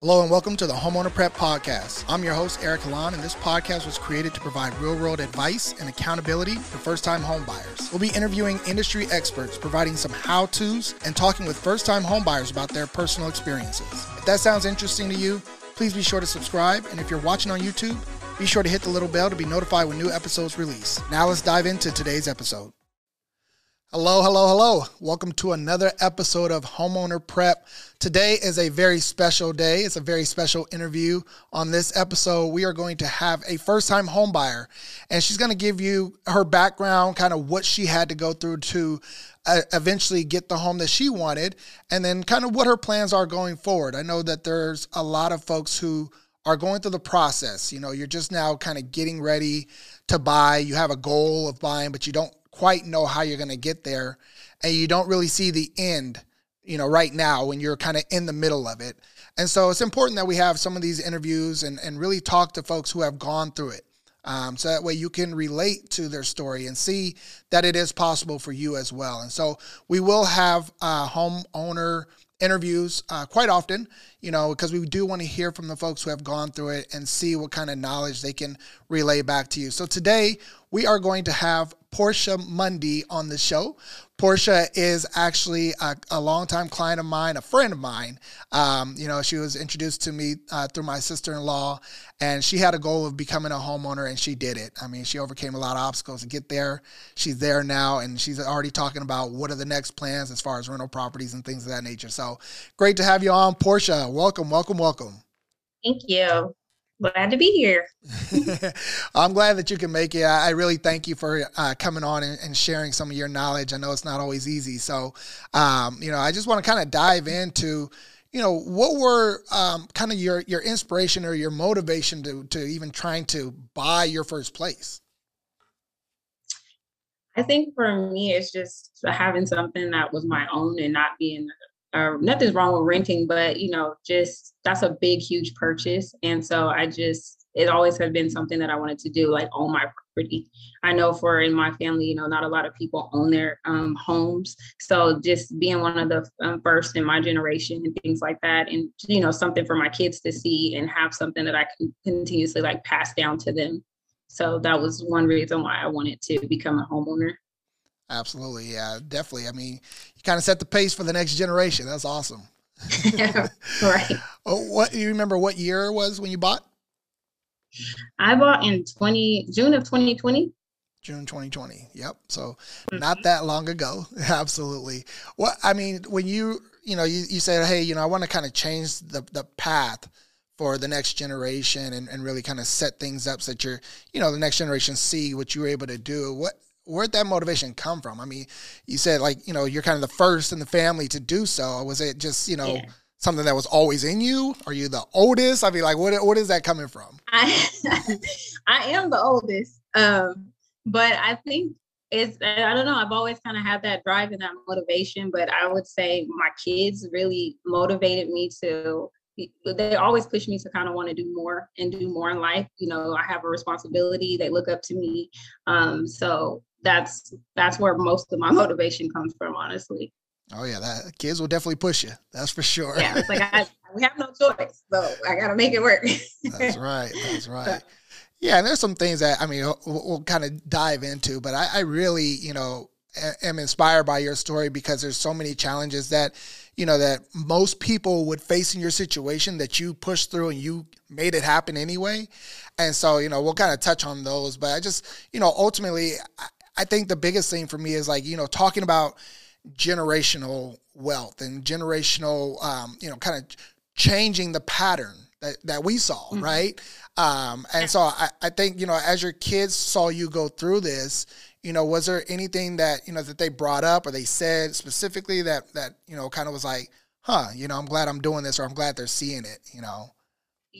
Hello and welcome to the Homeowner Prep Podcast. I'm your host, Eric Halan, and this podcast was created to provide real world advice and accountability for first time homebuyers. We'll be interviewing industry experts, providing some how to's, and talking with first time homebuyers about their personal experiences. If that sounds interesting to you, please be sure to subscribe. And if you're watching on YouTube, be sure to hit the little bell to be notified when new episodes release. Now let's dive into today's episode. Hello, hello, hello. Welcome to another episode of Homeowner Prep. Today is a very special day. It's a very special interview. On this episode, we are going to have a first time homebuyer, and she's going to give you her background, kind of what she had to go through to uh, eventually get the home that she wanted, and then kind of what her plans are going forward. I know that there's a lot of folks who are going through the process. You know, you're just now kind of getting ready to buy, you have a goal of buying, but you don't quite know how you're going to get there and you don't really see the end you know right now when you're kind of in the middle of it. And so it's important that we have some of these interviews and, and really talk to folks who have gone through it um, so that way you can relate to their story and see that it is possible for you as well. And so we will have uh, homeowner interviews uh, quite often, you know, because we do want to hear from the folks who have gone through it and see what kind of knowledge they can relay back to you. So today we are going to have Portia Mundy on the show. Portia is actually a, a longtime client of mine, a friend of mine. Um, you know, she was introduced to me uh, through my sister in law, and she had a goal of becoming a homeowner, and she did it. I mean, she overcame a lot of obstacles to get there. She's there now, and she's already talking about what are the next plans as far as rental properties and things of that nature. So great to have you on, Portia. Welcome, welcome, welcome. Thank you glad to be here. I'm glad that you can make it. I, really thank you for uh, coming on and, and, sharing some of your knowledge. I know it's not always easy. So, um, you know, I just want to kind of dive into, you know, what were um, kind of your, your inspiration or your motivation to, to even trying to buy your first place? I think for me, it's just having something that was my own and not being uh, nothing's wrong with renting, but you know, just that's a big, huge purchase. And so I just, it always has been something that I wanted to do, like own my property. I know for in my family, you know, not a lot of people own their um, homes. So just being one of the um, first in my generation and things like that, and you know, something for my kids to see and have something that I can continuously like pass down to them. So that was one reason why I wanted to become a homeowner. Absolutely. Yeah, definitely. I mean, you kind of set the pace for the next generation. That's awesome. right. Oh, what you remember what year it was when you bought? I bought in 20 June of 2020. June 2020. Yep. So mm-hmm. not that long ago. Absolutely. What I mean, when you, you know, you, you say, hey, you know, I want to kind of change the, the path for the next generation and, and really kind of set things up so that you're, you know, the next generation see what you were able to do. What where'd that motivation come from? I mean, you said like, you know, you're kind of the first in the family to do so. Was it just, you know, yeah. something that was always in you? Are you the oldest? I mean, like what what is that coming from? I I am the oldest. Um, but I think it's I don't know, I've always kind of had that drive and that motivation, but I would say my kids really motivated me to they always push me to kind of want to do more and do more in life. You know, I have a responsibility. They look up to me. Um, so that's that's where most of my motivation comes from, honestly. Oh yeah, that kids will definitely push you. That's for sure. Yeah, it's like I, we have no choice, so I got to make it work. that's right. That's right. Yeah, and there's some things that I mean we'll, we'll kind of dive into, but I, I really, you know, am inspired by your story because there's so many challenges that you know that most people would face in your situation that you pushed through and you made it happen anyway and so you know we'll kind of touch on those but i just you know ultimately I think the biggest thing for me is like, you know, talking about generational wealth and generational, um, you know, kind of changing the pattern that, that we saw, mm-hmm. right? Um, and so I, I think, you know, as your kids saw you go through this, you know, was there anything that, you know, that they brought up or they said specifically that, that, you know, kind of was like, huh, you know, I'm glad I'm doing this or I'm glad they're seeing it, you know?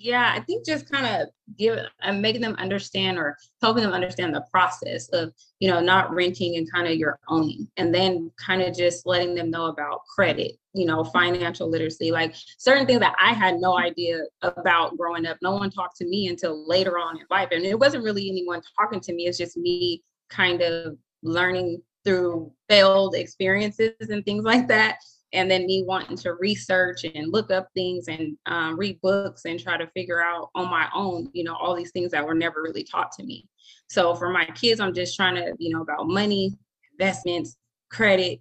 Yeah i think just kind of give uh, and making them understand or helping them understand the process of you know not renting and kind of your owning and then kind of just letting them know about credit you know financial literacy like certain things that i had no idea about growing up no one talked to me until later on in life and it wasn't really anyone talking to me it's just me kind of learning through failed experiences and things like that and then me wanting to research and look up things and um, read books and try to figure out on my own, you know, all these things that were never really taught to me. So for my kids, I'm just trying to, you know, about money, investments, credit,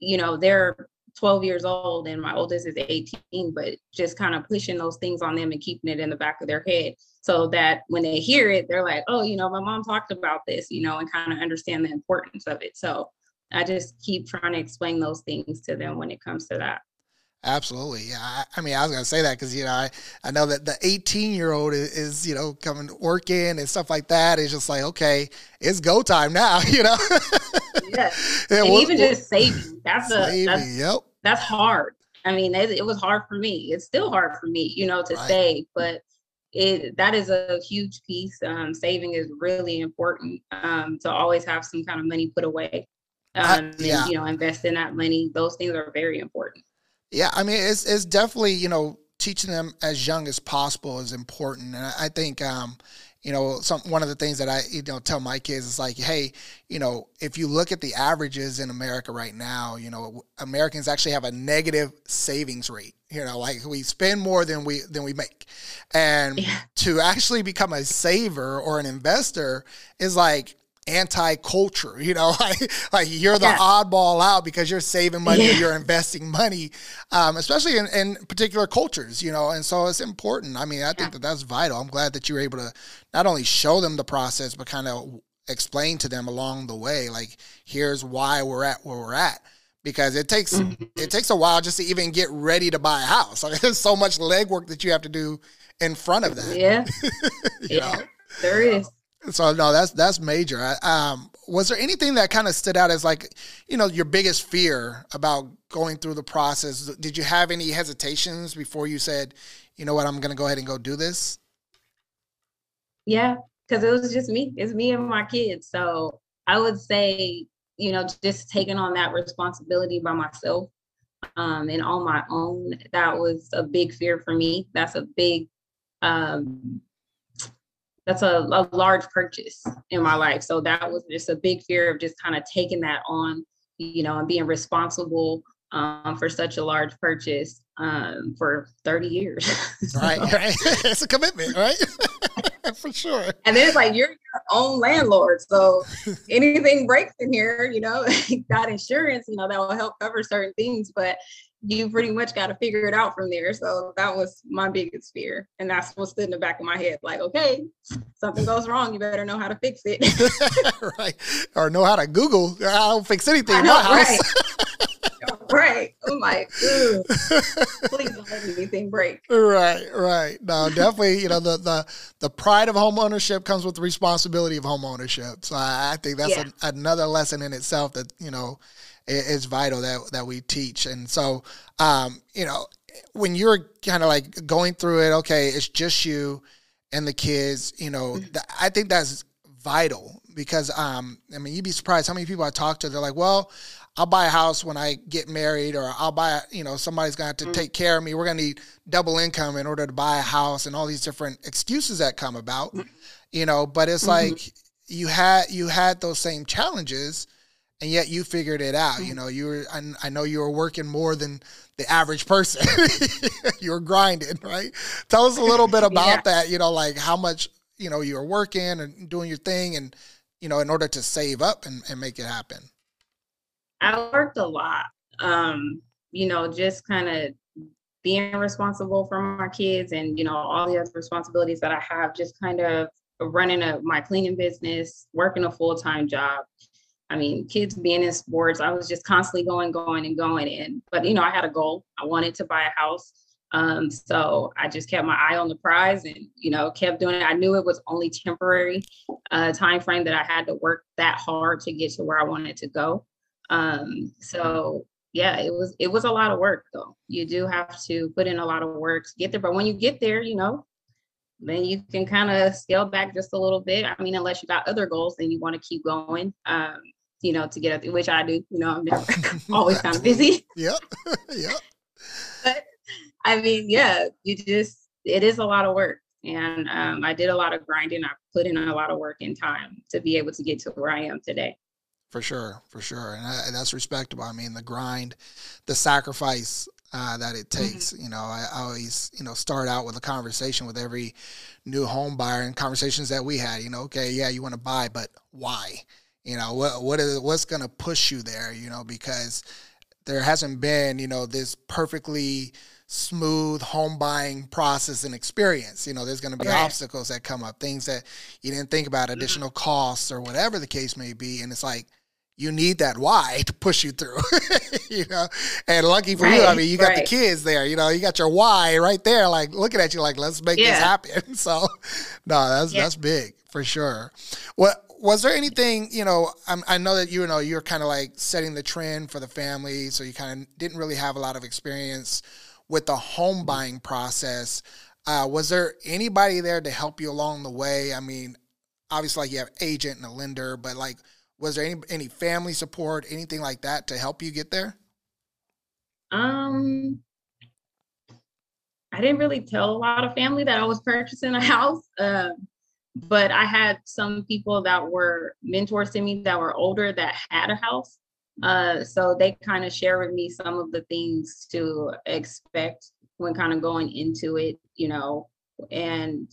you know, they're 12 years old and my oldest is 18, but just kind of pushing those things on them and keeping it in the back of their head so that when they hear it, they're like, oh, you know, my mom talked about this, you know, and kind of understand the importance of it. So I just keep trying to explain those things to them when it comes to that. Absolutely. Yeah. I, I, mean, I was going to say that because, you know, I, I know that the 18 year old is, is, you know, coming to work in and stuff like that. It's just like, okay, it's go time now, you know? yeah. And even just saving, that's saving, a, that's, yep. that's hard. I mean, it, it, was hard for me. It's still hard for me, you know, to right. save, but it, that is a huge piece. Um, saving is really important um, to always have some kind of money put away. Um, I, yeah. and, you know, invest in that money. Those things are very important. Yeah, I mean, it's it's definitely you know teaching them as young as possible is important, and I, think um, you know some one of the things that I you know tell my kids is like, hey, you know, if you look at the averages in America right now, you know, Americans actually have a negative savings rate. You know, like we spend more than we than we make, and yeah. to actually become a saver or an investor is like anti-culture you know like, like you're the yeah. oddball out because you're saving money yeah. or you're investing money um, especially in, in, particular cultures you know and so it's important. I mean i think that that's vital. I'm glad that you were able to not only show them the process but kind of explain to them along the way like here's why we're at where we're at. Because it takes mm-hmm. it takes a while just to even get ready to buy a house. Like there's so much legwork that you have to do in front of that. Yeah. Yeah. know? there is so no, that's that's major. Um, was there anything that kind of stood out as like, you know, your biggest fear about going through the process? Did you have any hesitations before you said, you know what, I'm going to go ahead and go do this? Yeah, because it was just me. It's me and my kids. So I would say, you know, just taking on that responsibility by myself um, and on my own, that was a big fear for me. That's a big um, that's a, a large purchase in my life. So that was just a big fear of just kind of taking that on, you know, and being responsible um, for such a large purchase um, for 30 years. right, right. it's a commitment, right? for sure. And then it's like you're your own landlord. So anything breaks in here, you know, got insurance, you know, that will help cover certain things. But you pretty much got to figure it out from there. So that was my biggest fear. And that's what stood in the back of my head. Like, okay, something goes wrong, you better know how to fix it. right. Or know how to Google. I don't fix anything in my house. Right. right. I'm like, please don't let anything break. Right, right. No, definitely, you know, the the the pride of home ownership comes with the responsibility of home ownership. So I, I think that's yeah. a, another lesson in itself that, you know, is vital that that we teach. And so, um, you know, when you're kind of like going through it, okay, it's just you and the kids. You know, mm-hmm. th- I think that's vital because um, I mean, you'd be surprised how many people I talk to. They're like, well. I'll buy a house when I get married, or I'll buy, you know, somebody's going to have to mm-hmm. take care of me. We're going to need double income in order to buy a house, and all these different excuses that come about, mm-hmm. you know. But it's mm-hmm. like you had you had those same challenges, and yet you figured it out. You mm-hmm. know, you were. I, I know you were working more than the average person. you were grinding, right? Tell us a little bit about yeah. that. You know, like how much you know you were working and doing your thing, and you know, in order to save up and, and make it happen. I worked a lot. Um, you know, just kind of being responsible for my kids and you know all the other responsibilities that I have. Just kind of running a my cleaning business, working a full time job I mean, kids being in sports, I was just constantly going, going, and going. And but you know, I had a goal. I wanted to buy a house. Um, so I just kept my eye on the prize and you know kept doing it. I knew it was only temporary uh, time frame that I had to work that hard to get to where I wanted to go. Um, so yeah, it was it was a lot of work though. You do have to put in a lot of work to get there. But when you get there, you know, then you can kind of scale back just a little bit. I mean, unless you got other goals, and you want to keep going. Um, you know, to get up, which I do. You know, I'm just always kind of busy. Yep. yep. But I mean, yeah, you just it is a lot of work. And um, I did a lot of grinding. I put in a lot of work and time to be able to get to where I am today. For sure, for sure, and, I, that's respectable. I mean, the grind, the sacrifice uh, that it mm-hmm. takes. Mm-hmm. You know, I, I, always you know start out with a conversation with every new home buyer and conversations that we had. You know, okay, yeah, you want to buy, but why? You know, what what is what's going to push you there? You know, because there hasn't been you know this perfectly smooth home buying process and experience. You know, there's going to be right. obstacles that come up, things that you didn't think about, mm-hmm. additional costs or whatever the case may be. And it's like, you need that why to push you through, you know. And lucky for right, you, I mean, you got right. the kids there. You know, you got your why right there, like looking at you, like let's make yeah. this happen. So, no, that's yeah. that's big for sure. What was there anything you know? I'm, i know that you know you're kind of like setting the trend for the family, so you kind of didn't really have a lot of experience with the home buying process. Uh, was there anybody there to help you along the way? I mean, obviously, like you have agent and a lender, but like was there any any family support, anything like that to help you get there? Um, I didn't really tell a lot of family that I was purchasing a house. Uh, but I had some people that were mentors to me that were older that had a house. Uh, so they kind of share with me some of the things to expect when kind of going into it, you know. And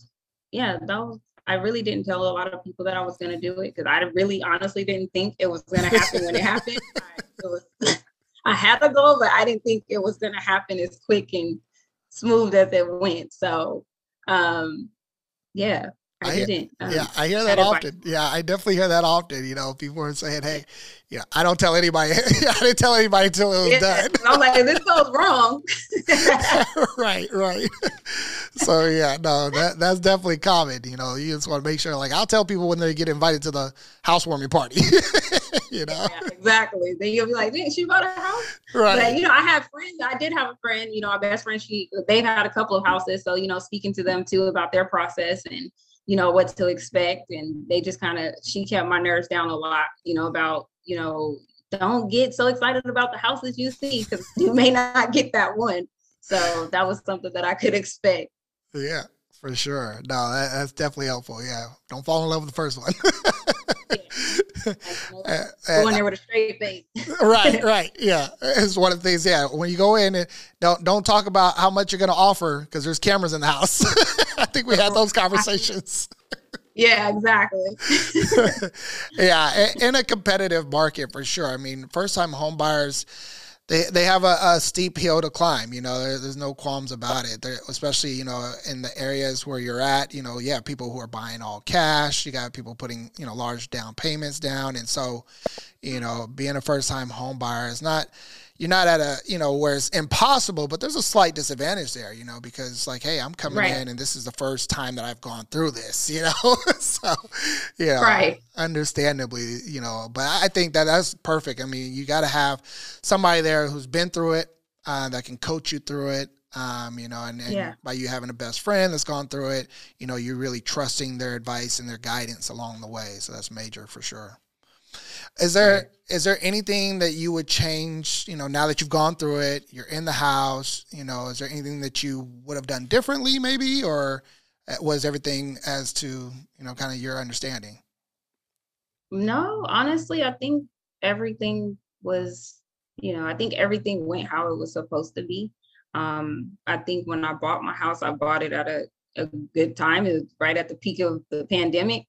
yeah, that was I really didn't tell a lot of people that I was going to do it because I really honestly didn't think it was going to happen when it happened. I, it was, I had a goal, but I didn't think it was going to happen as quick and smooth as it went. So, um, yeah, I, I didn't. Um, yeah, I hear that often. Yeah, I definitely hear that often. You know, people are saying, "Hey, yeah, I don't tell anybody. I didn't tell anybody until it was yeah. done." I'm like, "This goes wrong." right, right. so yeah, no, that that's definitely common. You know, you just want to make sure. Like, I'll tell people when they get invited to the housewarming party. you know, yeah, exactly. Then you'll be like, "Didn't she bought a house?" Right. But you know, I have friends. I did have a friend. You know, our best friend. She they've had a couple of houses, so you know, speaking to them too about their process and you know what to expect and they just kind of she kept my nerves down a lot you know about you know don't get so excited about the houses you see because you may not get that one. So that was something that i could expect. Yeah for sure. No that, that's definitely helpful yeah. Don't fall in love with the first one. Yeah. Uh, uh, going there with a straight face. right, right, yeah. It's one of the things. Yeah, when you go in, don't don't talk about how much you're going to offer because there's cameras in the house. I think we had those conversations. Yeah, exactly. yeah, in a competitive market for sure. I mean, first time home buyers, they they have a, a steep hill to climb. You know, there, there's no qualms about it. They're, especially you know in the areas where you're at. You know, yeah, people who are buying all cash. You got people putting you know large down payments down, and so you know being a first time home buyer is not you're not at a you know where it's impossible but there's a slight disadvantage there you know because like hey i'm coming right. in and this is the first time that i've gone through this you know so yeah right understandably you know but i think that that's perfect i mean you got to have somebody there who's been through it uh, that can coach you through it um, you know, and, and yeah. by you having a best friend that's gone through it, you know, you're really trusting their advice and their guidance along the way. So that's major for sure. Is there right. is there anything that you would change? You know, now that you've gone through it, you're in the house. You know, is there anything that you would have done differently, maybe, or uh, was everything as to you know, kind of your understanding? No, honestly, I think everything was. You know, I think everything went how it was supposed to be. Um, I think when I bought my house, I bought it at a, a good time. It was right at the peak of the pandemic.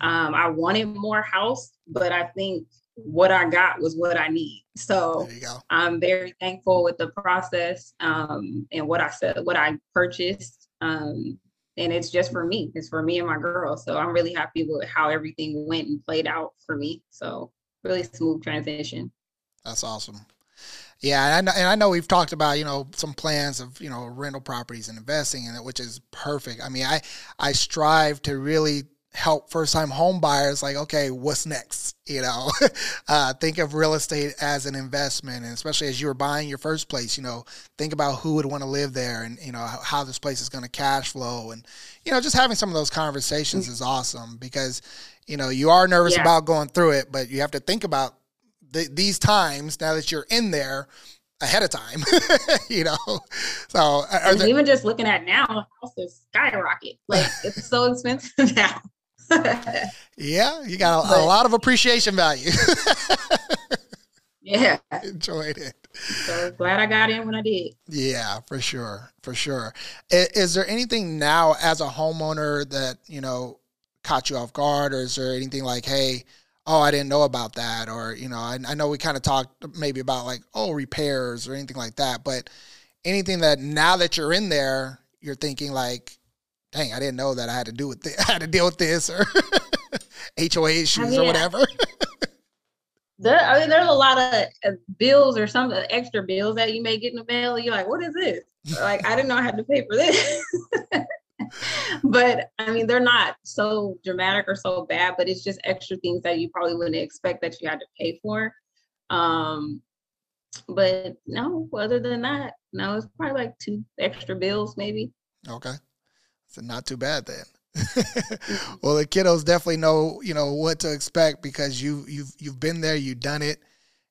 Um, I wanted more house, but I think what I got was what I need. So I'm very thankful with the process um, and what I said, what I purchased. Um, and it's just for me. It's for me and my girl. So I'm really happy with how everything went and played out for me. So really smooth transition. That's awesome. Yeah, and I, know, and I know we've talked about you know some plans of you know rental properties and investing in it, which is perfect. I mean, I I strive to really help first time home buyers like okay what's next you know uh, think of real estate as an investment and especially as you were buying your first place you know think about who would want to live there and you know how this place is going to cash flow and you know just having some of those conversations is awesome because you know you are nervous yeah. about going through it but you have to think about the, these times now that you're in there ahead of time, you know. So there, even just looking at now, houses skyrocket. Like it's so expensive now. Yeah, you got a, but, a lot of appreciation value. yeah, enjoyed it. So glad I got in when I did. Yeah, for sure, for sure. Is, is there anything now as a homeowner that you know caught you off guard, or is there anything like, hey? oh, I didn't know about that, or you know, I, I know we kind of talked maybe about like oh repairs or anything like that, but anything that now that you're in there, you're thinking like, dang, I didn't know that I had to do with this, I had to deal with this or HOA issues I mean, or whatever. there, I mean, there's a lot of bills or some extra bills that you may get in the mail. You're like, what is this? like, I didn't know I had to pay for this. but I mean, they're not so dramatic or so bad, but it's just extra things that you probably wouldn't expect that you had to pay for. Um, but no, other than that, no, it's probably like two extra bills, maybe. Okay. So not too bad then. well, the kiddos definitely know, you know, what to expect because you you've you've been there, you've done it.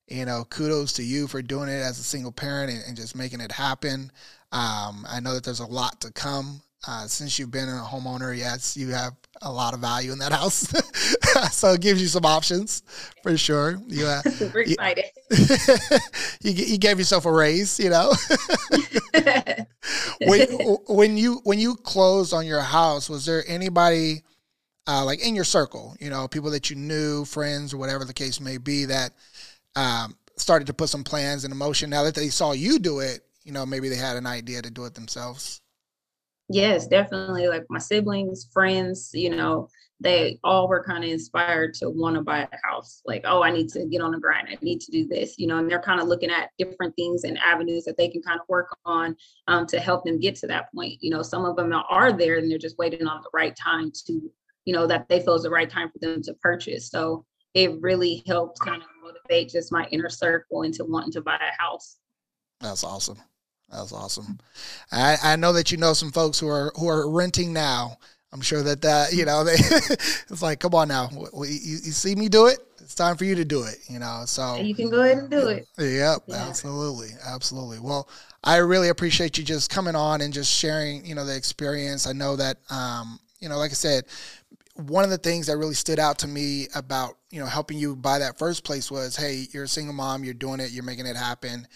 You know, kudos to you for doing it as a single parent and, and just making it happen. Um, I know that there's a lot to come uh, since you've been a homeowner, yes, you have a lot of value in that house. so it gives you some options for sure. You, uh, Super excited. You, you, gave yourself a raise, you know. When, when you when you closed on your house, was there anybody uh, like in your circle, you know, people that you knew, friends, or whatever the case may be, that um, started to put some plans in motion? Now that they saw you do it, you know, maybe they had an idea to do it themselves. Yes, definitely. Like my siblings, friends, you know, they all were kind of inspired to want to buy a house. Like, oh, I need to get on the grind. I need to do this, you know, and they're kind of looking at different things and avenues that they can kind of work on um, to help them get to that point. You know, some of them are there and they're just waiting on the right time to, you know, that they feel is the right time for them to purchase. So it really helped kind of motivate just my inner circle into wanting to buy a house. That's awesome. That's awesome. I, I know that you know some folks who are who are renting now. I'm sure that that you know they it's like come on now. You, you see me do it it's time for you to do it you know so. You can go ahead and do it. Yep yeah. absolutely absolutely. Well I really appreciate you just coming on and just sharing you know the experience. I know that um you know like I said one of the things that really stood out to me about you know helping you buy that first place was hey you're a single mom you're doing it you're making it happen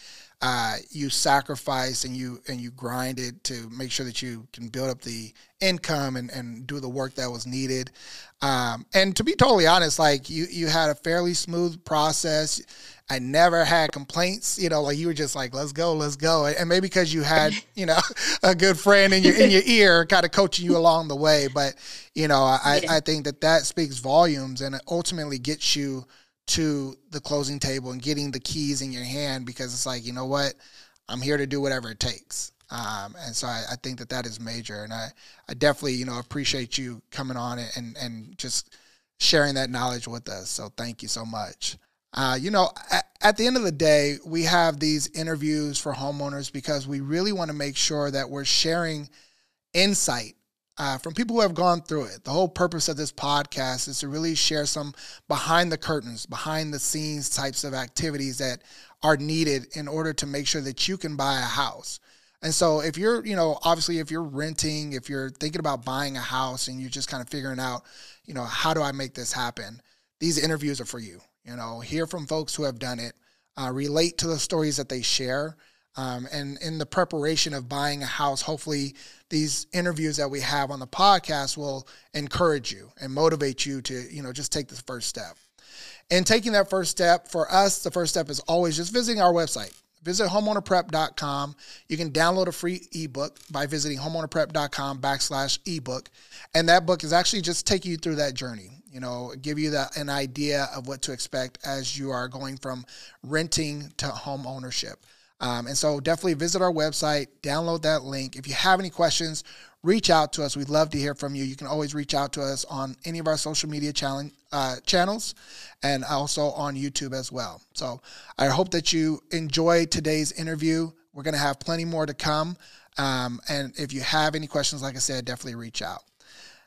uh, you sacrifice and you and you grind it to make sure that you can build up the income and, and do the work that was needed. Um, and to be totally honest, like you you had a fairly smooth process. I never had complaints, you know, like you were just like, let's go, let's go. And maybe because you had, you know, a good friend in your in your ear kind of coaching you along the way. But, you know, I, yeah. I think that that speaks volumes and it ultimately gets you to the closing table and getting the keys in your hand because it's like, you know what? I'm here to do whatever it takes. Um, and so I, I, think that that is major. And I, I definitely, you know, appreciate you coming on and, and just sharing that knowledge with us. So thank you so much. Uh, you know, at, at the end of the day, we have these interviews for homeowners because we really want to make sure that we're sharing insight uh, from people who have gone through it. The whole purpose of this podcast is to really share some behind the curtains, behind the scenes types of activities that are needed in order to make sure that you can buy a house. And so, if you're, you know, obviously, if you're renting, if you're thinking about buying a house and you're just kind of figuring out, you know, how do I make this happen? These interviews are for you. You know, hear from folks who have done it, uh, relate to the stories that they share. Um, and in the preparation of buying a house, hopefully these interviews that we have on the podcast will encourage you and motivate you to, you know, just take this first step. And taking that first step, for us, the first step is always just visiting our website. Visit homeownerprep.com. You can download a free ebook by visiting homeownerprep.com backslash ebook. And that book is actually just take you through that journey you know, give you that an idea of what to expect as you are going from renting to home ownership. Um, and so definitely visit our website, download that link. If you have any questions, reach out to us. We'd love to hear from you. You can always reach out to us on any of our social media challenge, uh, channels and also on YouTube as well. So I hope that you enjoy today's interview. We're going to have plenty more to come. Um, and if you have any questions, like I said, definitely reach out.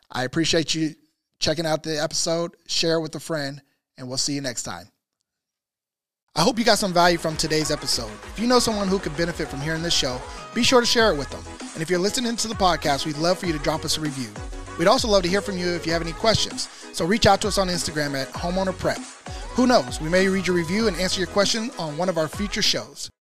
I appreciate you checking out the episode. Share it with a friend, and we'll see you next time. I hope you got some value from today's episode. If you know someone who could benefit from hearing this show, be sure to share it with them. And if you're listening to the podcast, we'd love for you to drop us a review. We'd also love to hear from you if you have any questions. So reach out to us on Instagram at homeowner prep. Who knows, we may read your review and answer your question on one of our future shows.